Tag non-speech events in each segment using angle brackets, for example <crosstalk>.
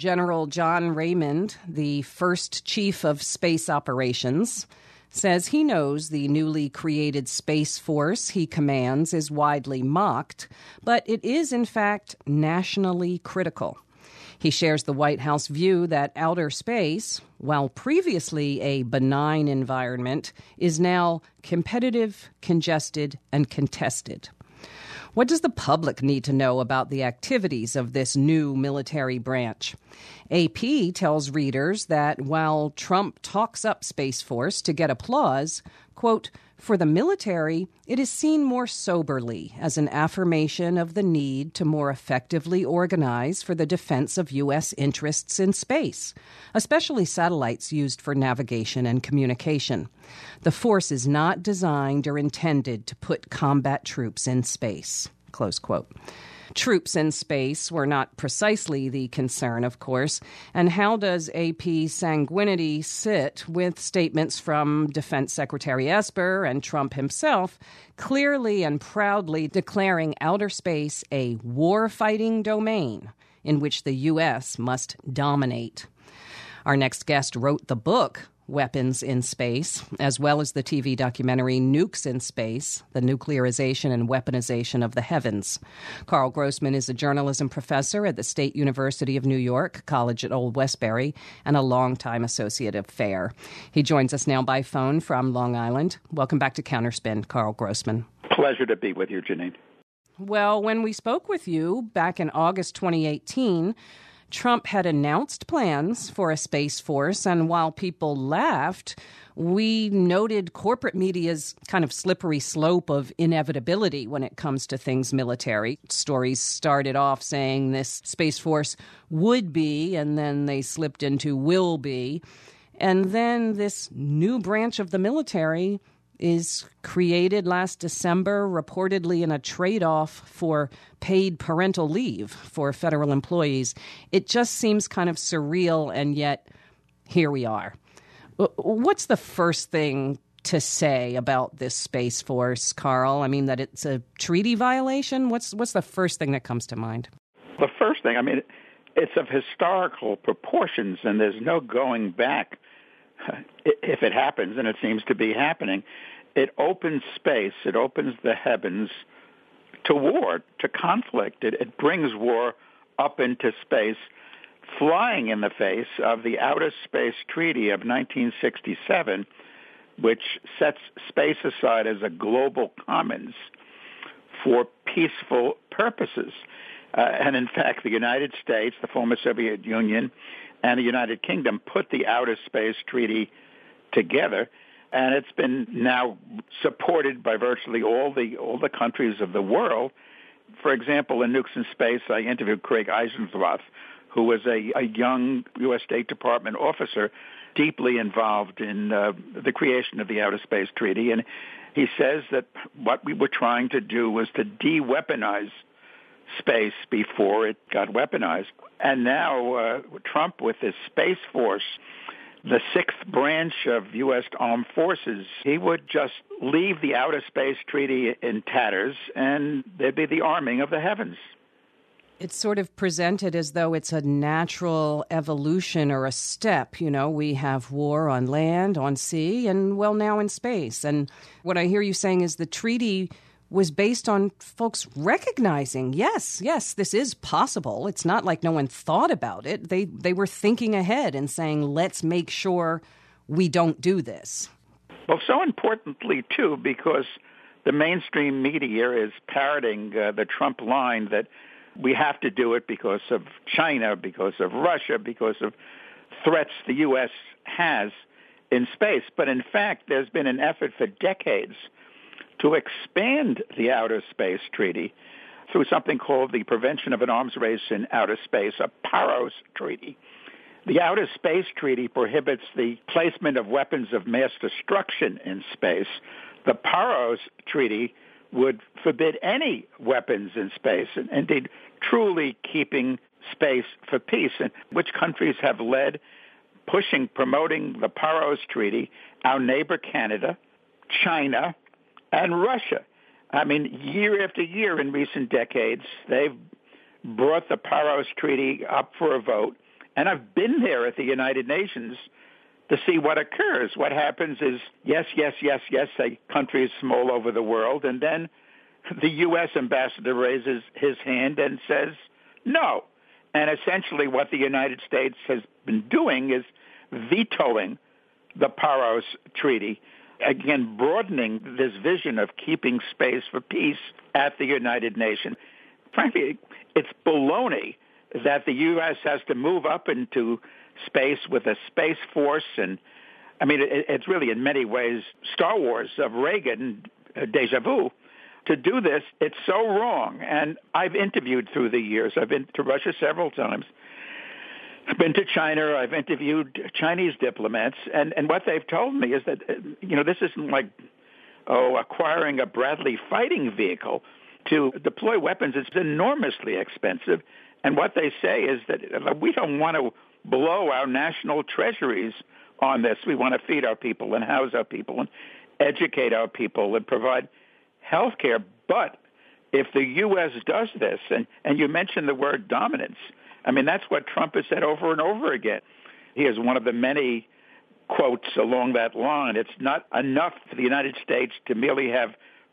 General John Raymond, the first chief of space operations, says he knows the newly created Space Force he commands is widely mocked, but it is in fact nationally critical. He shares the White House view that outer space, while previously a benign environment, is now competitive, congested, and contested. What does the public need to know about the activities of this new military branch? AP tells readers that while Trump talks up Space Force to get applause, quote, for the military, it is seen more soberly as an affirmation of the need to more effectively organize for the defense of U.S. interests in space, especially satellites used for navigation and communication. The force is not designed or intended to put combat troops in space. Close quote. Troops in space were not precisely the concern, of course. And how does AP sanguinity sit with statements from Defense Secretary Esper and Trump himself clearly and proudly declaring outer space a war fighting domain in which the U.S. must dominate? Our next guest wrote the book weapons in space, as well as the TV documentary Nukes in Space The Nuclearization and Weaponization of the Heavens. Karl Grossman is a journalism professor at the State University of New York, College at Old Westbury, and a longtime associate of FAIR. He joins us now by phone from Long Island. Welcome back to Counterspin, Karl Grossman. Pleasure to be with you, Janine. Well, when we spoke with you back in August 2018, Trump had announced plans for a Space Force, and while people laughed, we noted corporate media's kind of slippery slope of inevitability when it comes to things military. Stories started off saying this Space Force would be, and then they slipped into will be. And then this new branch of the military is created last December, reportedly in a trade off for paid parental leave for federal employees. It just seems kind of surreal, and yet here we are. What's the first thing to say about this space force, Carl? I mean that it's a treaty violation. What's what's the first thing that comes to mind? The first thing, I mean, it's of historical proportions, and there's no going back <laughs> if it happens, and it seems to be happening, it opens space, it opens the heavens to war, to conflict. It, it brings war up into space, flying in the face of the Outer Space Treaty of 1967, which sets space aside as a global commons for peaceful purposes. Uh, and in fact, the United States, the former Soviet Union, and the United Kingdom put the Outer Space Treaty together, and it's been now supported by virtually all the all the countries of the world. For example, in Nukes in Space, I interviewed Craig Eisendrath, who was a, a young U.S. State Department officer deeply involved in uh, the creation of the Outer Space Treaty, and he says that what we were trying to do was to de-weaponize space before it got weaponized. And now uh, Trump, with his Space Force, the sixth branch of U.S. armed forces, he would just leave the Outer Space Treaty in tatters and there'd be the arming of the heavens. It's sort of presented as though it's a natural evolution or a step. You know, we have war on land, on sea, and well, now in space. And what I hear you saying is the treaty was based on folks recognizing, yes, yes, this is possible. It's not like no one thought about it. They they were thinking ahead and saying, let's make sure we don't do this. Well, so importantly too, because the mainstream media is parroting uh, the Trump line that we have to do it because of China, because of Russia, because of threats the U.S. has in space. But in fact, there's been an effort for decades to expand the Outer Space Treaty through something called the Prevention of an Arms Race in Outer Space, a PAROS treaty. The Outer Space Treaty prohibits the placement of weapons of mass destruction in space. The PAROS Treaty would forbid any weapons in space, and indeed truly keeping space for peace, and which countries have led pushing, promoting the PAROS Treaty, our neighbor Canada, China, and Russia. I mean, year after year in recent decades, they've brought the Paros Treaty up for a vote, And I've been there at the United Nations to see what occurs. What happens is yes, yes, yes, yes, a country is from all over the world, and then the U.S. ambassador raises his hand and says no. And essentially what the United States has been doing is vetoing the Paros Treaty, again broadening this vision of keeping space for peace at the United Nations. Frankly, it's baloney that the U.S. has to move up into space with a space force, and I mean, it, it's really in many ways Star Wars of Reagan, uh, deja vu. To do this, it's so wrong. And I've interviewed through the years. I've been to Russia several times. Been to China. I've interviewed Chinese diplomats, and and what they've told me is that uh, you know this isn't like oh acquiring a Bradley fighting vehicle to deploy weapons. It's enormously expensive, and what they say is that uh, we don't want to blow our national treasuries on this. We want to feed our people and house our people and educate our people and provide health care. But if the U.S. does this, and, and you mentioned the word dominance, I mean, that's what Trump has said over and over again. He is one of the many quotes along that line. It's not enough for the United States to merely have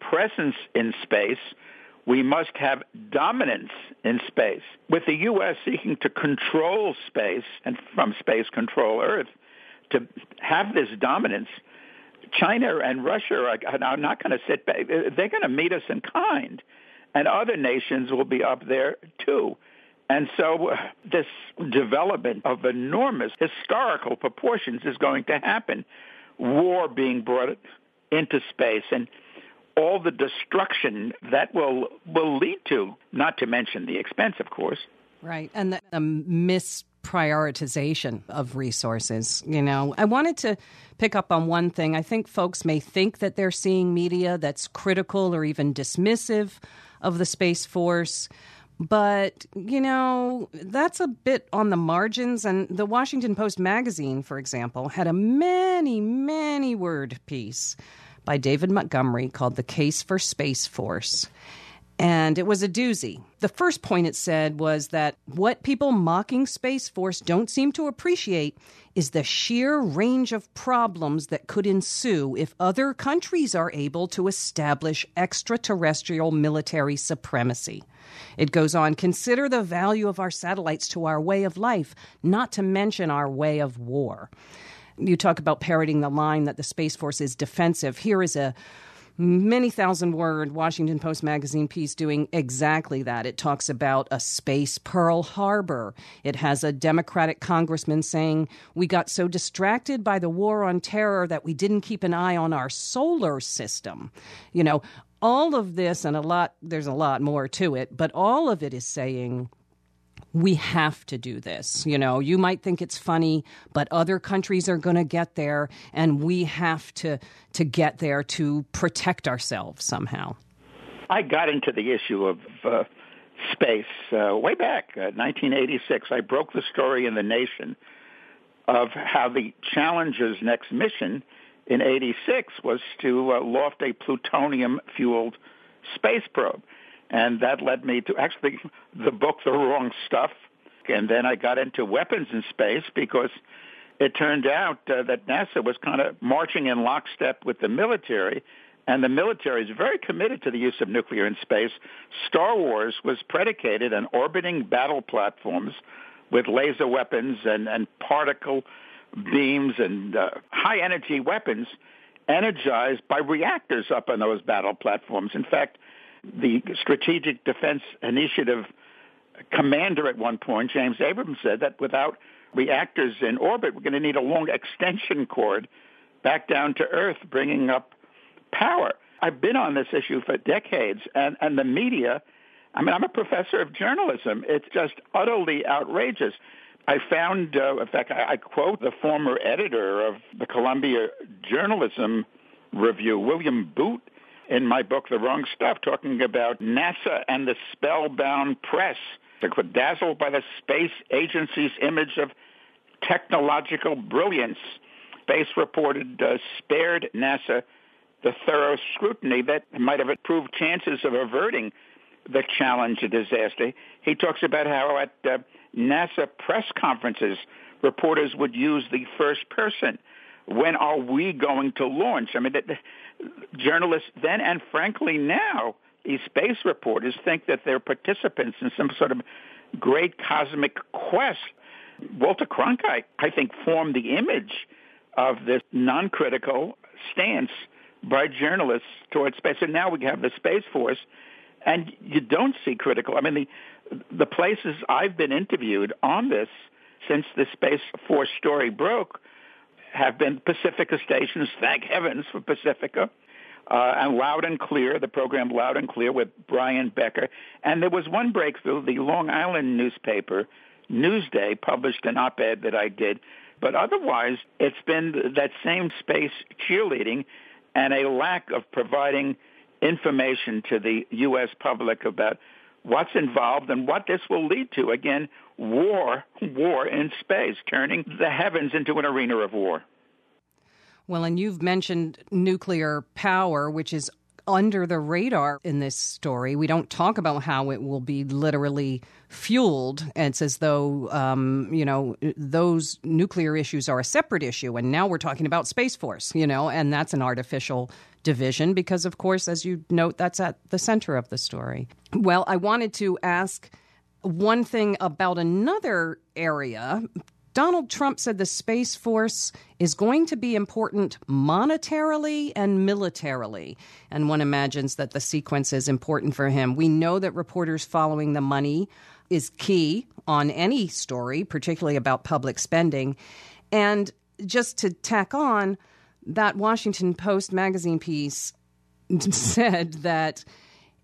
presence in space we must have dominance in space. With the U.S. seeking to control space and from space control Earth, to have this dominance, China and Russia are, not going to sit back. They're going to meet us in kind. And other nations will be up there too. And so uh, this development of enormous historical proportions is going to happen. War being brought into space. And all the destruction that will will lead to, not to mention the expense, of course. Right, and the, the misprioritization of resources. You know, I wanted to pick up on one thing. I think folks may think that they're seeing media that's critical or even dismissive of the Space Force. But, you know, that's a bit on the margins. And the Washington Post magazine, for example, had a many, many word piece by David Montgomery called The Case for Space Force. And it was a doozy. The first point it said was that what people mocking Space Force don't seem to appreciate is the sheer range of problems that could ensue if other countries are able to establish extraterrestrial military supremacy. It goes on consider the value of our satellites to our way of life, not to mention our way of war you talk about parroting the line that the Space Force is defensive. Here is a many thousand word Washington Post magazine piece doing exactly that. It talks about a space Pearl Harbor. It has a Democratic congressman saying, We got so distracted by the war on terror that we didn't keep an eye on our solar system. You know, all of this and a lot, there's a lot more to it, but all of it is saying we have to do this. You know, you might think it's funny, but other countries are going to get there, and we have to to get there to protect ourselves somehow. I got into the issue of uh, space uh, way back, uh, 1986. I broke the story in the Nation of how the Challenger's next mission in 86 was to uh, loft a plutonium-fueled space probe. And that led me to actually the book, The Wrong Stuff. And then I got into weapons in space because it turned out uh, that NASA was kind of marching in lockstep with the military, and the military is very committed to the use of nuclear in space. Star Wars was predicated on orbiting battle platforms with laser weapons and, and particle beams and uh, high energy weapons energized by reactors up on those battle platforms. In fact, the Strategic Defense Initiative commander at one point, James Abrams, said that without reactors in orbit, we're going to need a long extension cord back down to Earth, bringing up power. I've been on this issue for decades, and, and the media, I mean, I'm a professor of journalism. It's just utterly outrageous. I found, uh, in fact, I, I quote the former editor of the Columbia Journalism Review, William Boot, in my book, The Wrong Stuff, talking about NASA and the spellbound press. They're dazzled by the space agency's image of technological brilliance. Space reported uh, spared NASA the thorough scrutiny that might have improved chances of averting the Challenger disaster. He talks about how at uh, NASA press conferences, reporters would use the first person. When are we going to launch? I mean, journalists then and frankly now, these space reporters think that they're participants in some sort of great cosmic quest. Walter Cronkite, I think, formed the image of this non-critical stance by journalists towards space. And now we have the Space Force, and you don't see critical. I mean, the the places I've been interviewed on this since the Space Force story broke have been Pacifica stations. Thank heavens for Pacifica. Uh, and Loud and Clear, the program Loud and Clear with Brian Becker. And there was one breakthrough. The Long Island newspaper, Newsday, published an op-ed that I did. But otherwise, it's been that same space cheerleading and a lack of providing information to the U.S. public about what's involved and what this will lead to. Again, war, war in space, turning the heavens into an arena of war. Well, and you've mentioned nuclear power, which is under the radar in this story. We don't talk about how it will be literally fueled. It's as though, um, you know, those nuclear issues are a separate issue. And now we're talking about Space Force, you know, and that's an artificial division because, of course, as you note, that's at the center of the story. Well, I wanted to ask one thing about another area Donald Trump said the Space Force is going to be important monetarily and militarily. And one imagines that the sequence is important for him. We know that reporters following the money is key on any story, particularly about public spending. And just to tack on, that Washington Post magazine piece <laughs> said that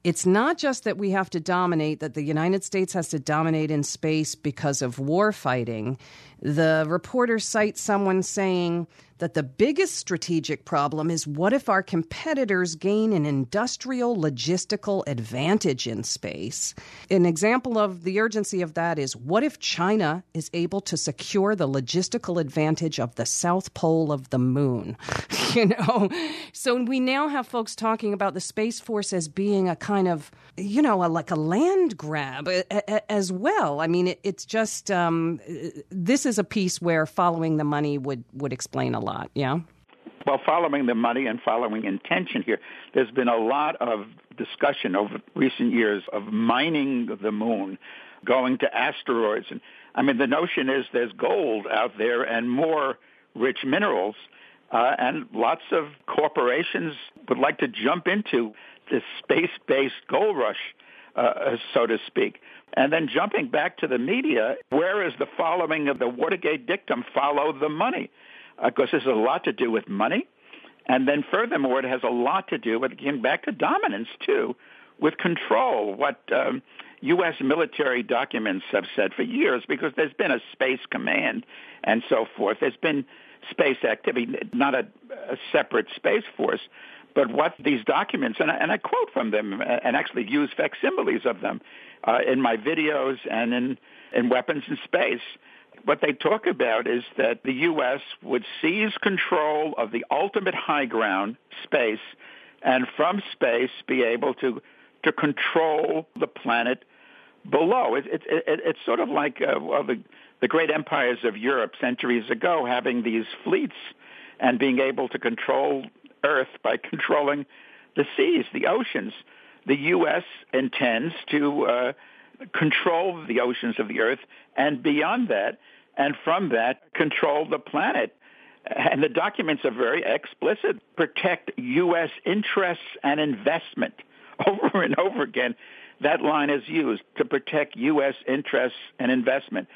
it's not just that we have to dominate, that the United States has to dominate in space because of war fighting. The reporter cites someone saying that the biggest strategic problem is what if our competitors gain an industrial logistical advantage in space? An example of the urgency of that is what if China is able to secure the logistical advantage of the south pole of the moon? <laughs> you know? So we now have folks talking about the Space Force as being a kind of, you know, a, like a land grab a, a, as well. I mean, it, it's just, um, this is a piece where following the money would, would explain a lot lot, yeah? Well, following the money and following intention here, there's been a lot of discussion over recent years of mining the moon, going to asteroids. And I mean, the notion is there's gold out there and more rich minerals, uh, and lots of corporations would like to jump into this space-based gold rush, uh, so to speak. And then jumping back to the media, where is the following of the Watergate dictum, follow the money? because this has a lot to do with money. And then furthermore, it has a lot to do with, again, back to dominance too, with control. What um, U.S. military documents have said for years, because there's been a space command and so forth. There's been space activity, not a, a separate space force. But what these documents, and I, and I quote from them and actually use facsimiles of them uh, in my videos and in, in Weapons in Space, what they talk about is that the U.S. would seize control of the ultimate high ground, space, and from space be able to to control the planet below. It, it, it, it's sort of like uh, well, the, the great empires of Europe centuries ago having these fleets and being able to control Earth by controlling the seas, the oceans. The U.S. intends to uh, control the oceans of the Earth and beyond that and from that control the planet. And the documents are very explicit. Protect U.S. interests and investment. <laughs> Over and over again, that line is used to protect U.S. interests and investment.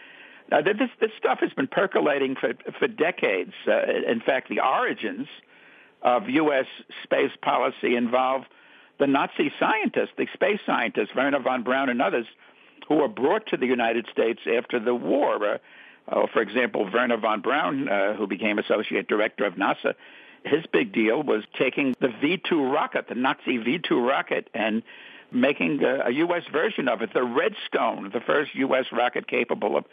Now, this, this stuff has been percolating for, for decades. Uh, in fact, the origins of U.S. space policy involve the Nazi scientists, the space scientists, Wernher von Braun and others, who were brought to the United States after the war. Uh, uh, for example, Wernher von Braun, uh, who became associate director of NASA, his big deal was taking the V2 rocket, the Nazi V2 rocket, and making a, a U.S. version of it, the Redstone, the first U.S. rocket capable of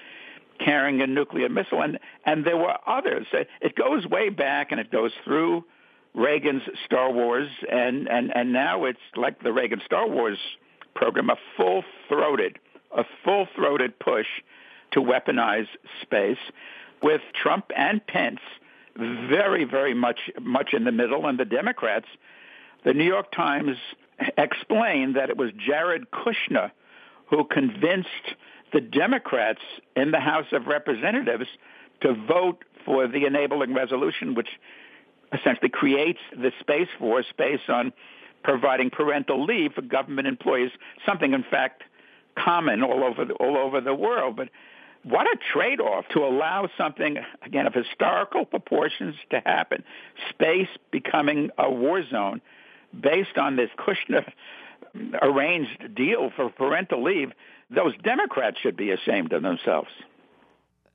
carrying a nuclear missile. And, and there were others. It goes way back, and it goes through Reagan's Star Wars, and, and, and now it's like the Reagan Star Wars program, a full-throated, a full-throated push to weaponize space, with Trump and Pence very, very much much in the middle, and the Democrats. The New York Times explained that it was Jared Kushner who convinced the Democrats in the House of Representatives to vote for the enabling resolution, which essentially creates the Space Force based on providing parental leave for government employees, something in fact common all over the, all over the world. But what a trade-off to allow something again of historical proportions to happen, space becoming a war zone based on this Kushner arranged deal for parental leave. Those Democrats should be ashamed of themselves.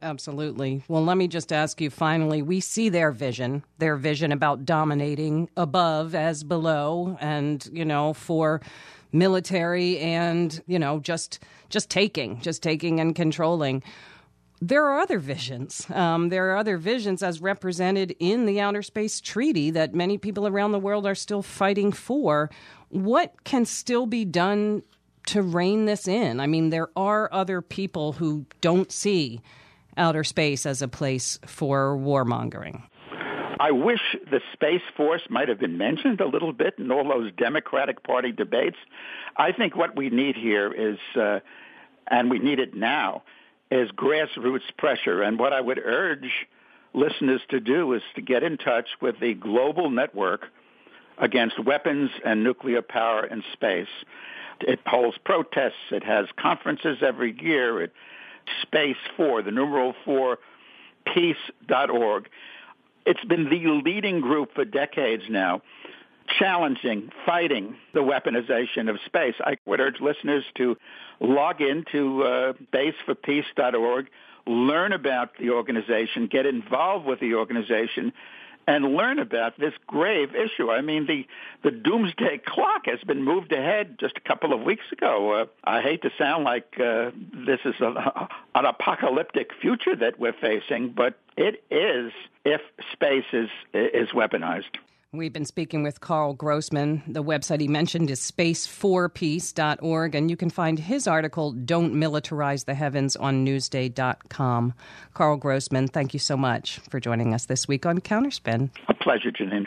Absolutely. Well, let me just ask you finally we see their vision, their vision about dominating above as below, and, you know, for military and, you know, just just taking, just taking and controlling. There are other visions. Um, there are other visions as represented in the Outer Space Treaty that many people around the world are still fighting for. What can still be done to rein this in? I mean, there are other people who don't see outer space as a place for warmongering. I wish the Space Force might have been mentioned a little bit in all those Democratic Party debates. I think what we need here is, uh, and we need it now, is grassroots pressure. And what I would urge listeners to do is to get in touch with the global network against weapons and nuclear power in space. It holds protests. It has conferences every year. It space four, the numeral four, peace.org. It's been the leading group for decades now, challenging, fighting the weaponization of space. I would urge listeners to log into uh, space4peace.org, learn about the organization, get involved with the organization, and learn about this grave issue. I mean, the, the doomsday <laughs> clock has been moved ahead just a couple of weeks ago. Uh, I hate to sound like uh, this is a, <laughs> an apocalyptic future that we're facing, but it is if space is, is weaponized. We've been speaking with Karl Grossman. The website he mentioned is space4peace.org, and you can find his article, Don't Militarize the Heavens, on newsday.com. Karl Grossman, thank you so much for joining us this week on Counterspin. A pleasure, Janine.